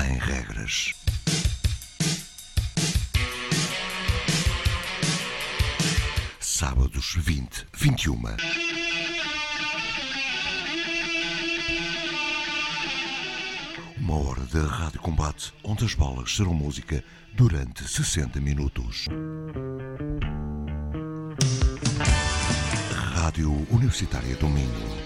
sem regras. Sábados 20, 21. Uma hora de rádio combate onde as bolas serão música durante 60 minutos. Rádio Universitária do Minho.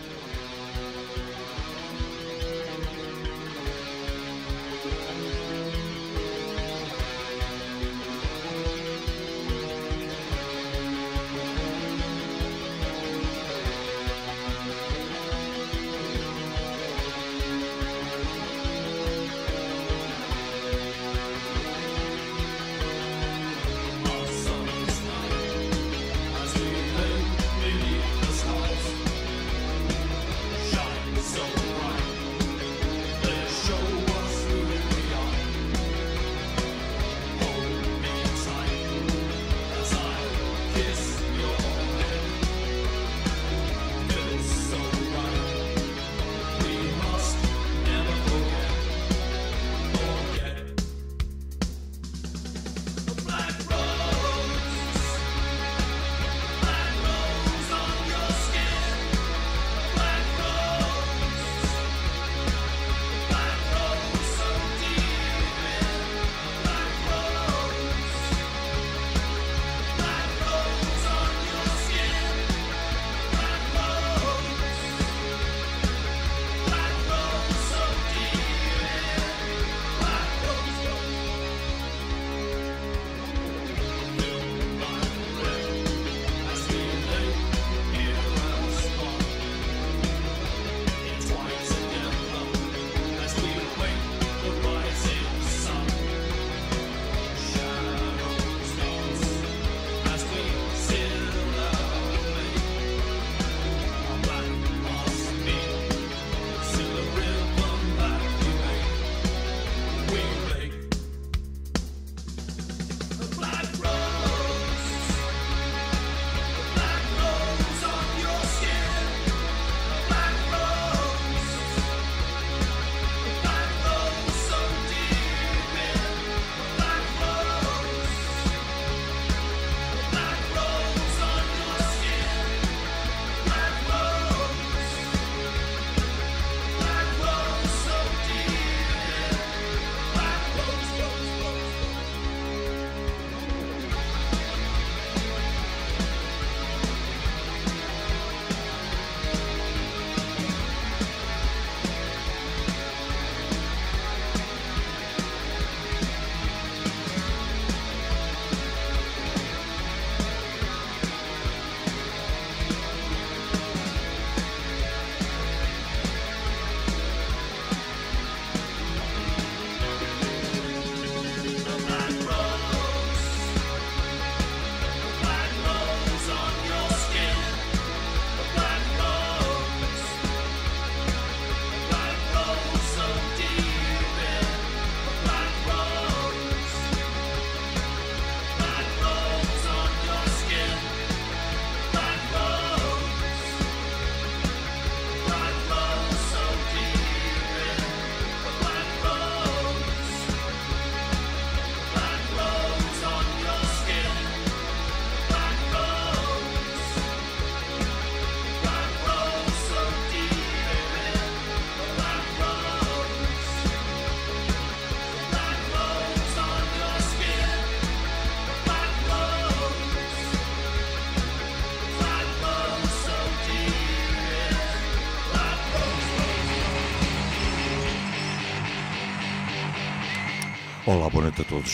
Boa noite a todos.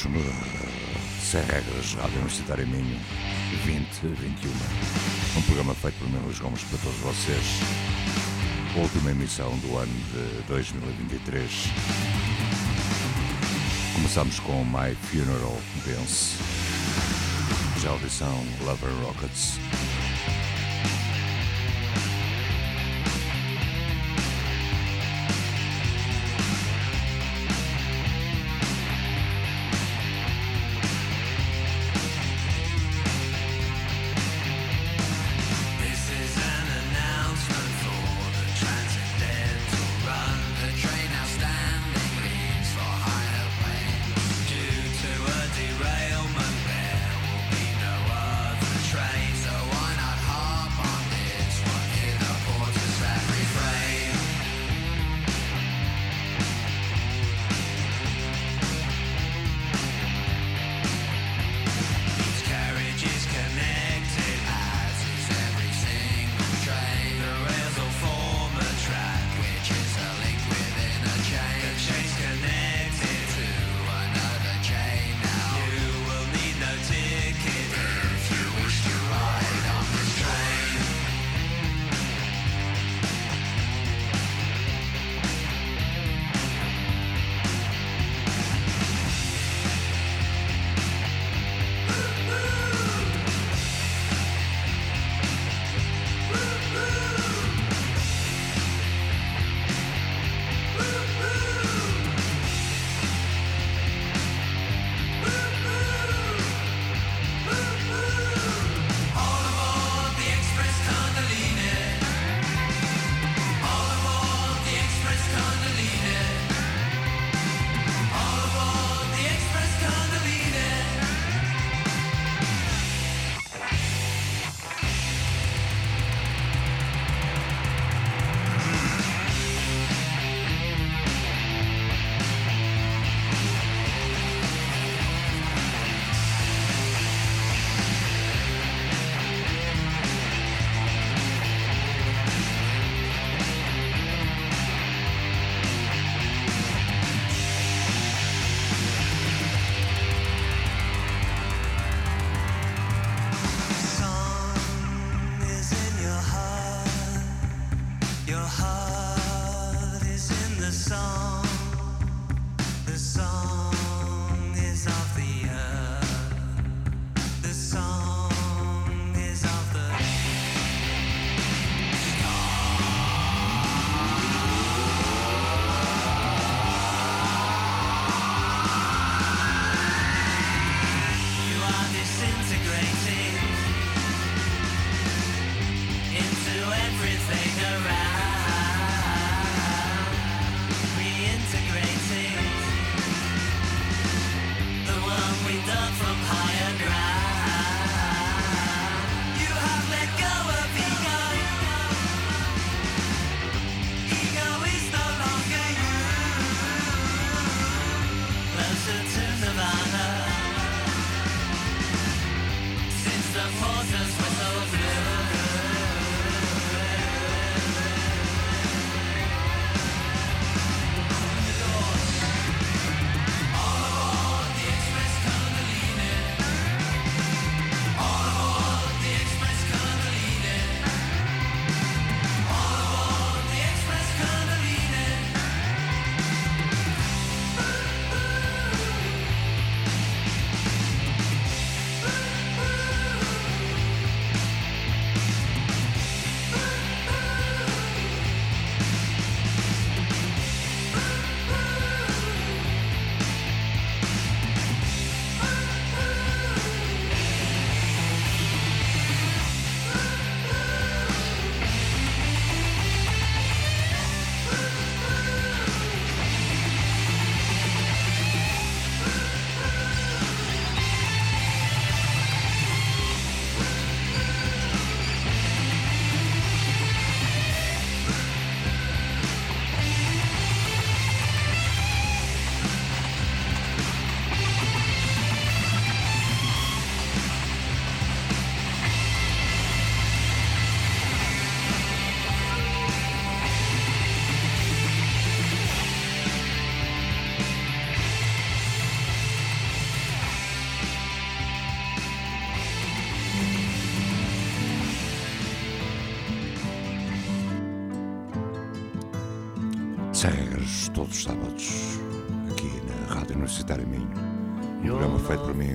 Sem regras, Rádio Universitária Minho 2021. Um programa feito por mim, Luís Gomes, para todos vocês. Última emissão do ano de 2023. Começamos com My Funeral Dance. Já audição Lover Rockets.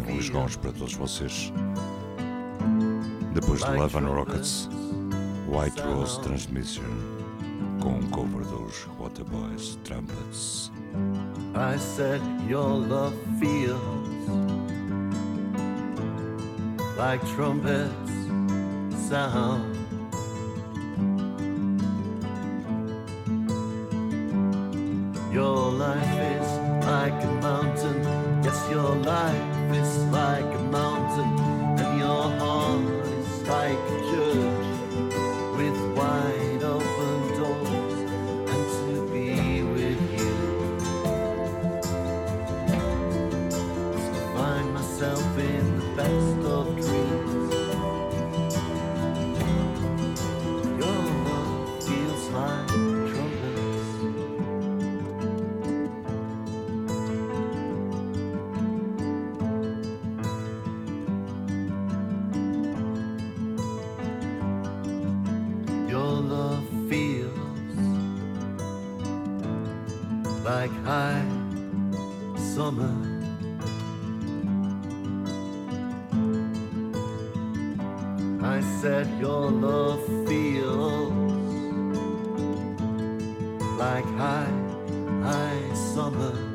Lisgões para todos vocês. Depois de Love and Rockets, White Rose Transmission, com um cover dos Waterboys Trumpets. I said your love feels like trumpets sound. Life is like a mountain, yes, your life is like like high summer. I said your love feels like high, high summer.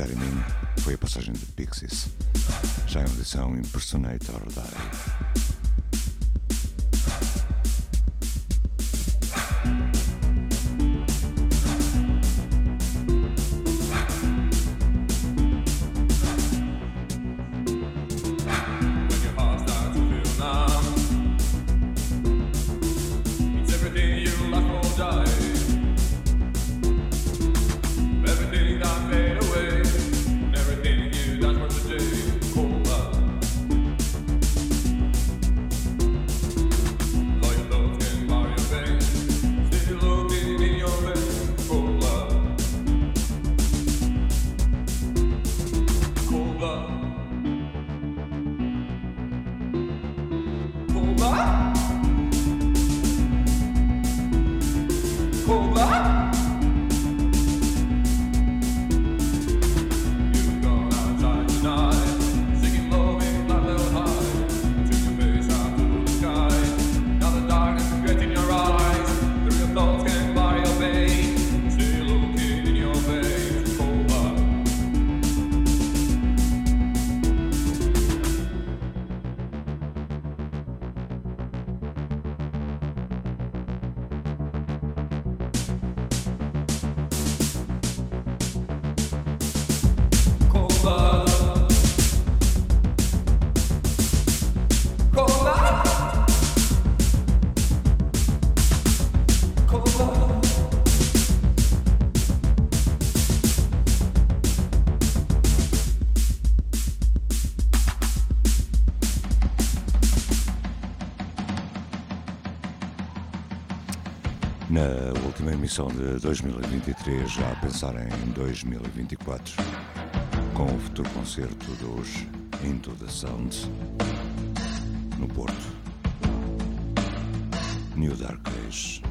Let foi a passagem de Pixies, já é em audição Impersonator da edição de 2023 já a pensar em 2024, com o futuro concerto dos Into the Sound no Porto. New Dark Age.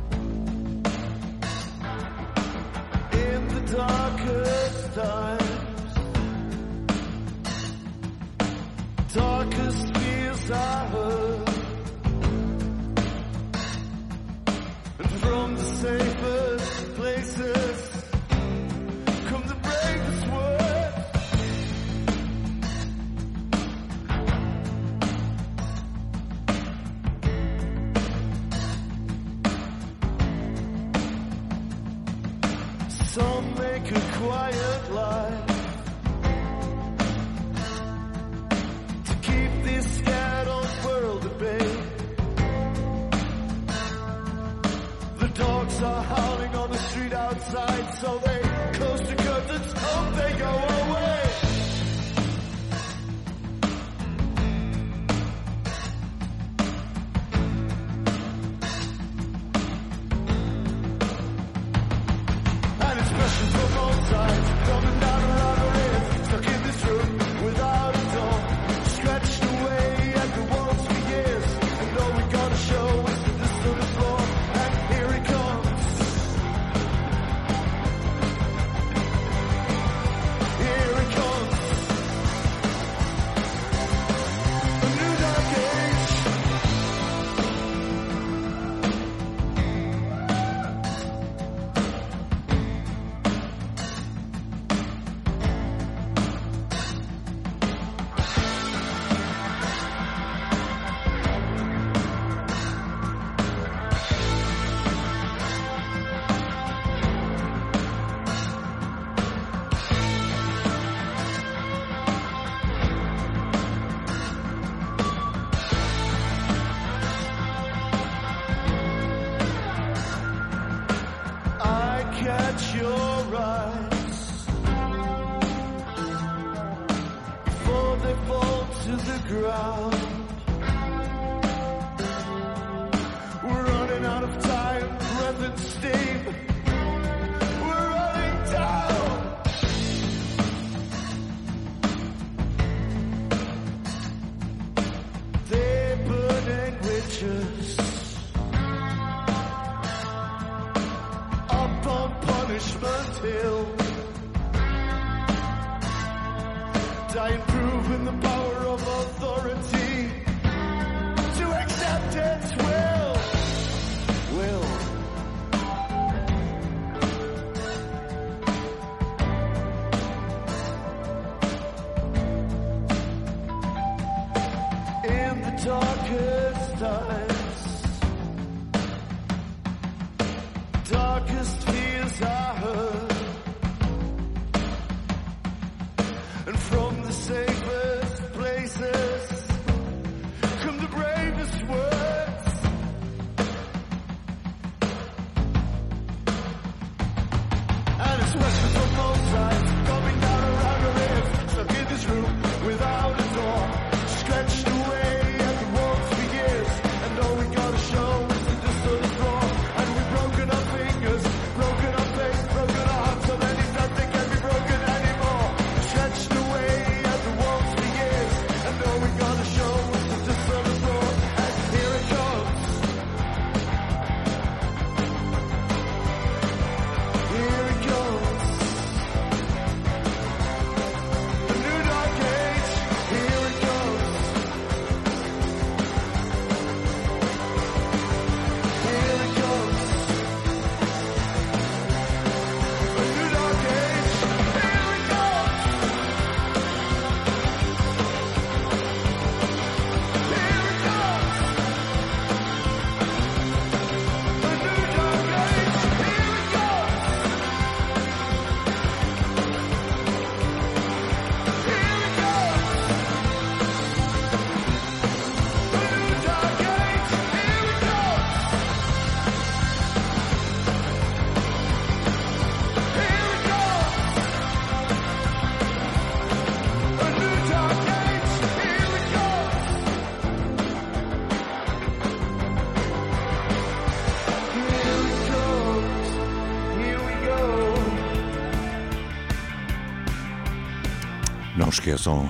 Esqueçam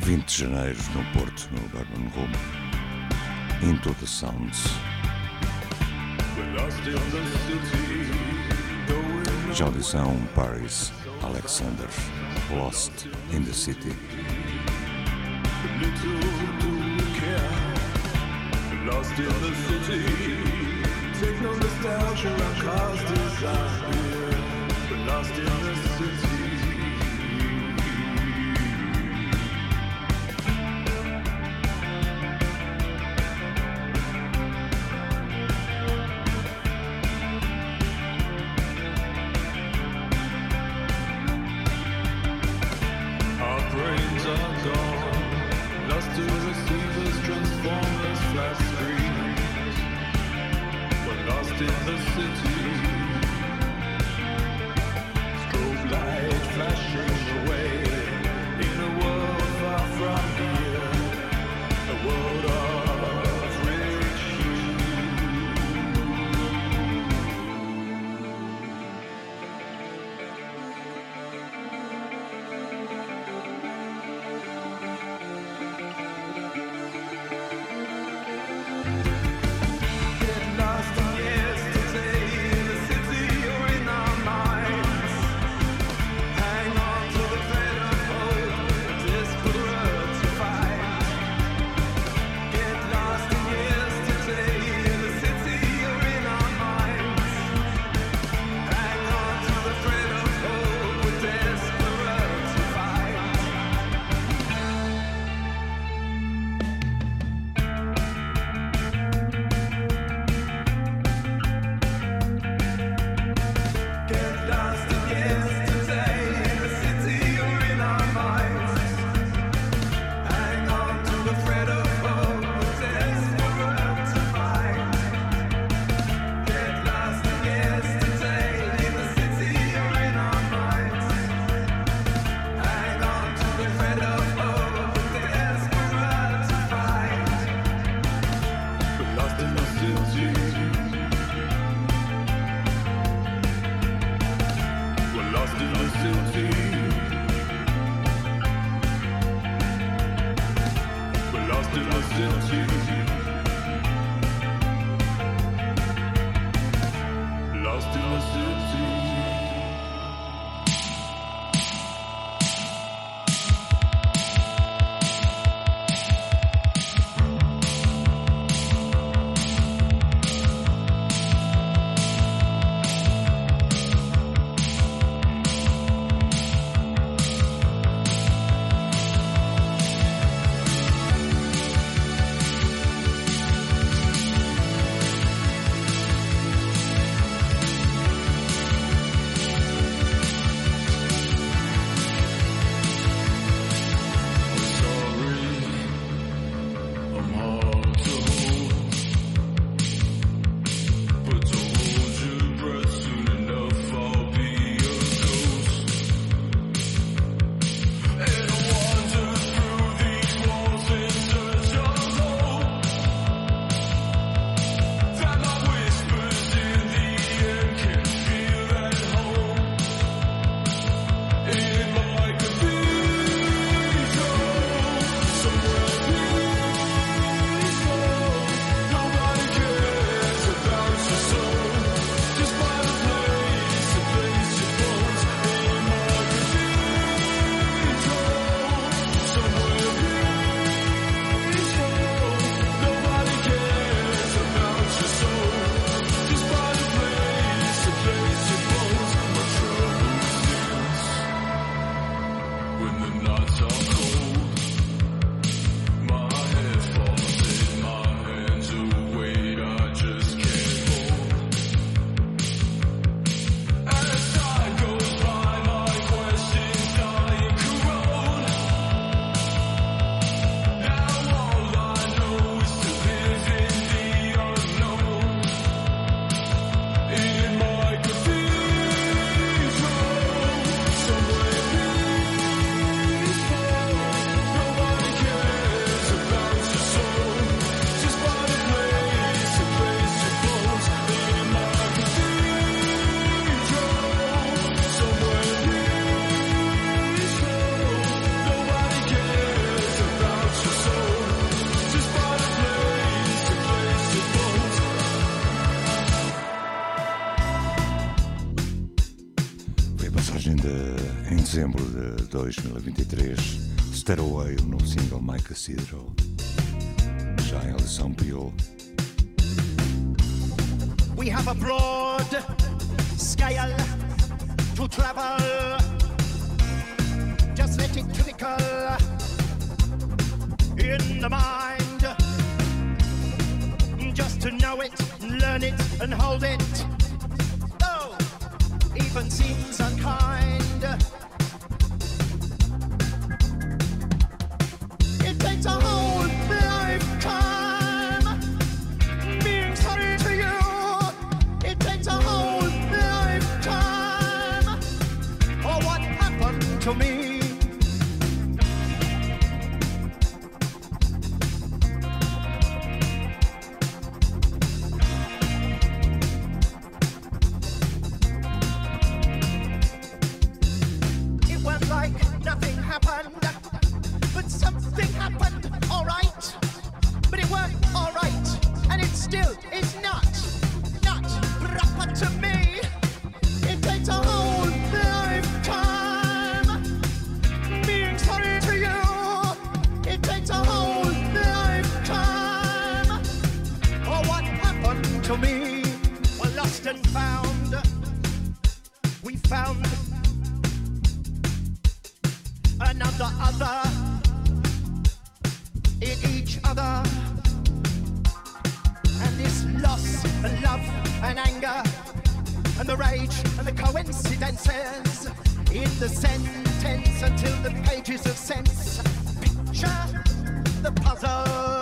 20 de janeiro no Porto, no Bourbon Room. Into the Sounds. Já audição Paris Alexander Lost in the City. Lost in the city. Take no nostalgia and cause desire. Lost in the city. 2023, Stare Away, o novo single My Cathedral, já em audição. We have a broad scale to travel. Just let it twinkle in the mind. Just to know it, learn it, and hold it. Oh, even seems each other. And this loss and love and anger and the rage and the coincidences in the sentence until the pages of sense picture the puzzle.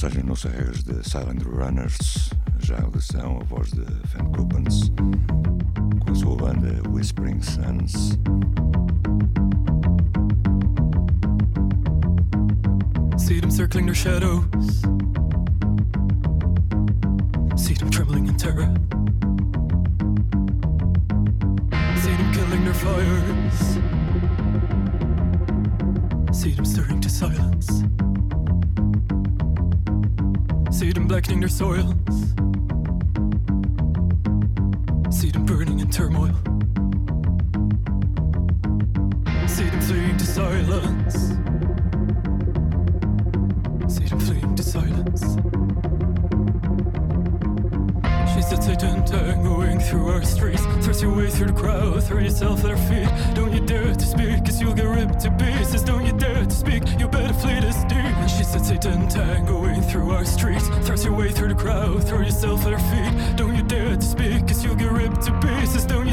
Passagem Não Sei Regras de Silent Runners, já audição, a voz de Fenne Kuppens, com a sua banda Whispering Sons. See them circling their shadows. See them trembling in terror. See them killing their fires. See them stirring to silence. See them blackening their soils. See them burning in turmoil. See them fleeing to silence. See them fleeing to silence. She said, Satan tangoing through our streets. Thrust your way through the crowd, throw yourself at her feet. Don't you dare to speak, cause you'll get ripped to pieces. Don't you dare to speak, you better flee this demon. She said, Satan tangoing through our streets. Thrust your way through the crowd, throw yourself at her feet. Don't you dare to speak, cause you'll get ripped to pieces. Don't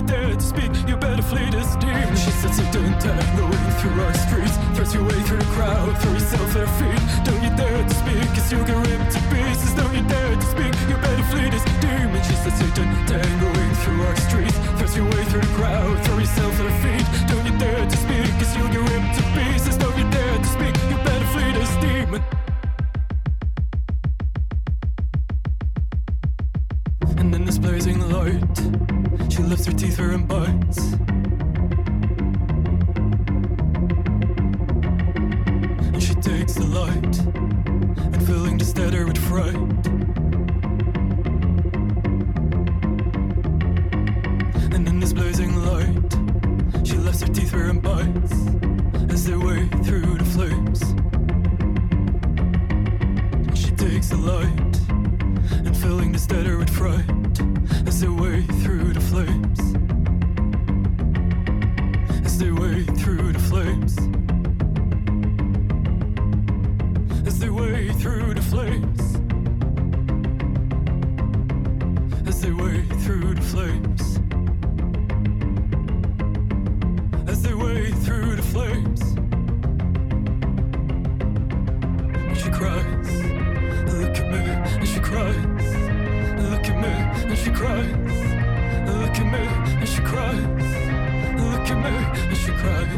speak, you better flee this demon. She said, Satan tangoing through our streets. Thrust your way through the crowd, throw yourself at her feet. Don't you dare to speak, cause you'll get ripped to pieces. Don't you dare to speak, you better flee this demon. She said, Satan tangoing through our streets. Thrust your way through the crowd, throw yourself at her feet. Don't you dare to speak, cause you'll get ripped to pieces. Don't you dare to speak, you better flee this demon. lips, her teeth, her in bites. As they wade through the flames. As they wade through the flames. As they wade through the flames. As they wade through the flames. And she cries, look at me, and she cries. Look at me, and she cries. Look at me, and she cries. Look at me, and she cries.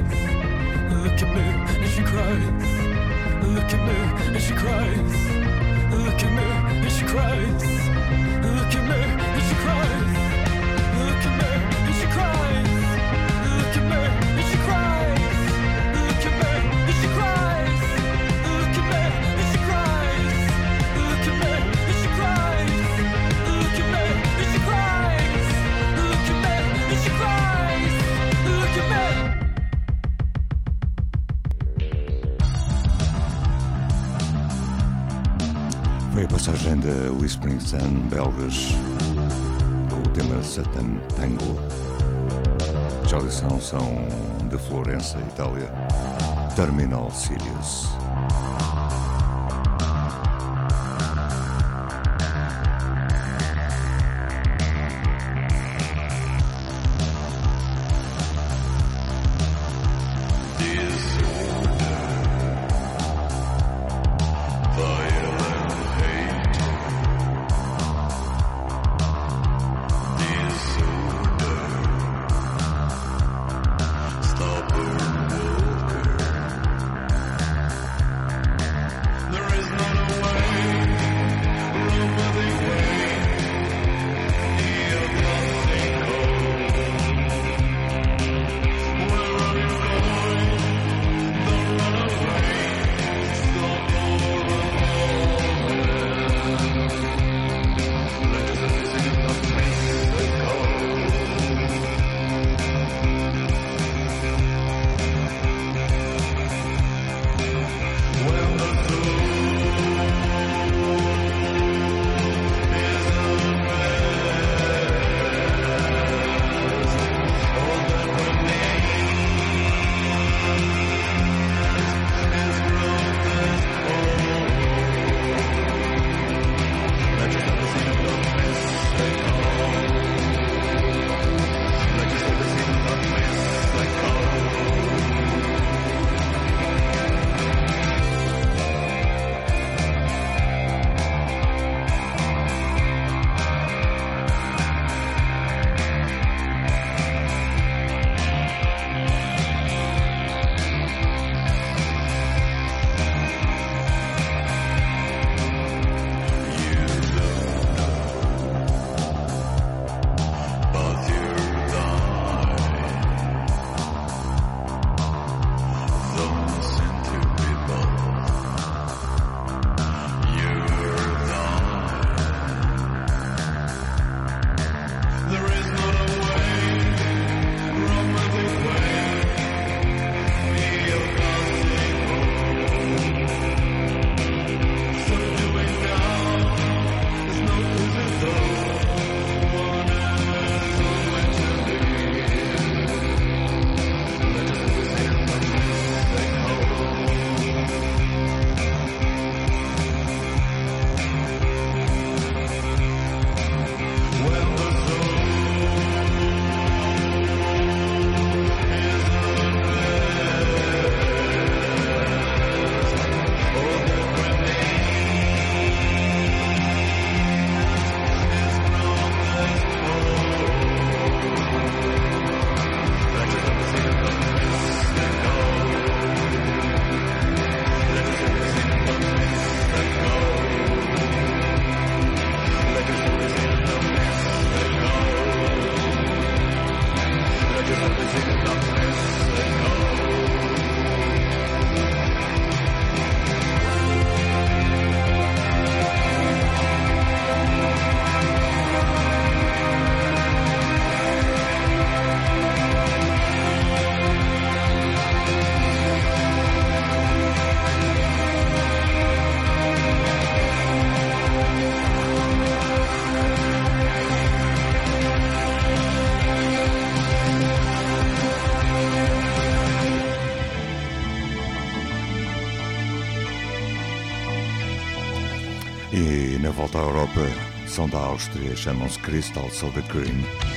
Look at me, and she cries. Look at me, and she cries. Look at me, and she cries. Look at me, and she cries. Sun belgas com o tema Satan Tango. Já audição são de Florença, Itália. Terminal Sirius. Europa são da Áustria, chamam-se Crystal Soda Cream.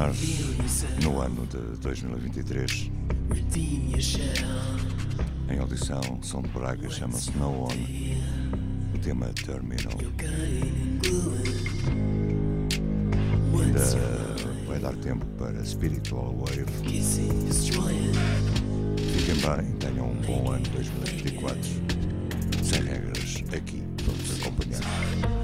Terminar no ano de 2023. Em audição, São de Braga chama-se No One. O tema Terminal. Ainda vai dar tempo para Spiritual Wave. Fiquem bem, tenham um bom ano 2024. Sem regras, aqui, todos acompanhados.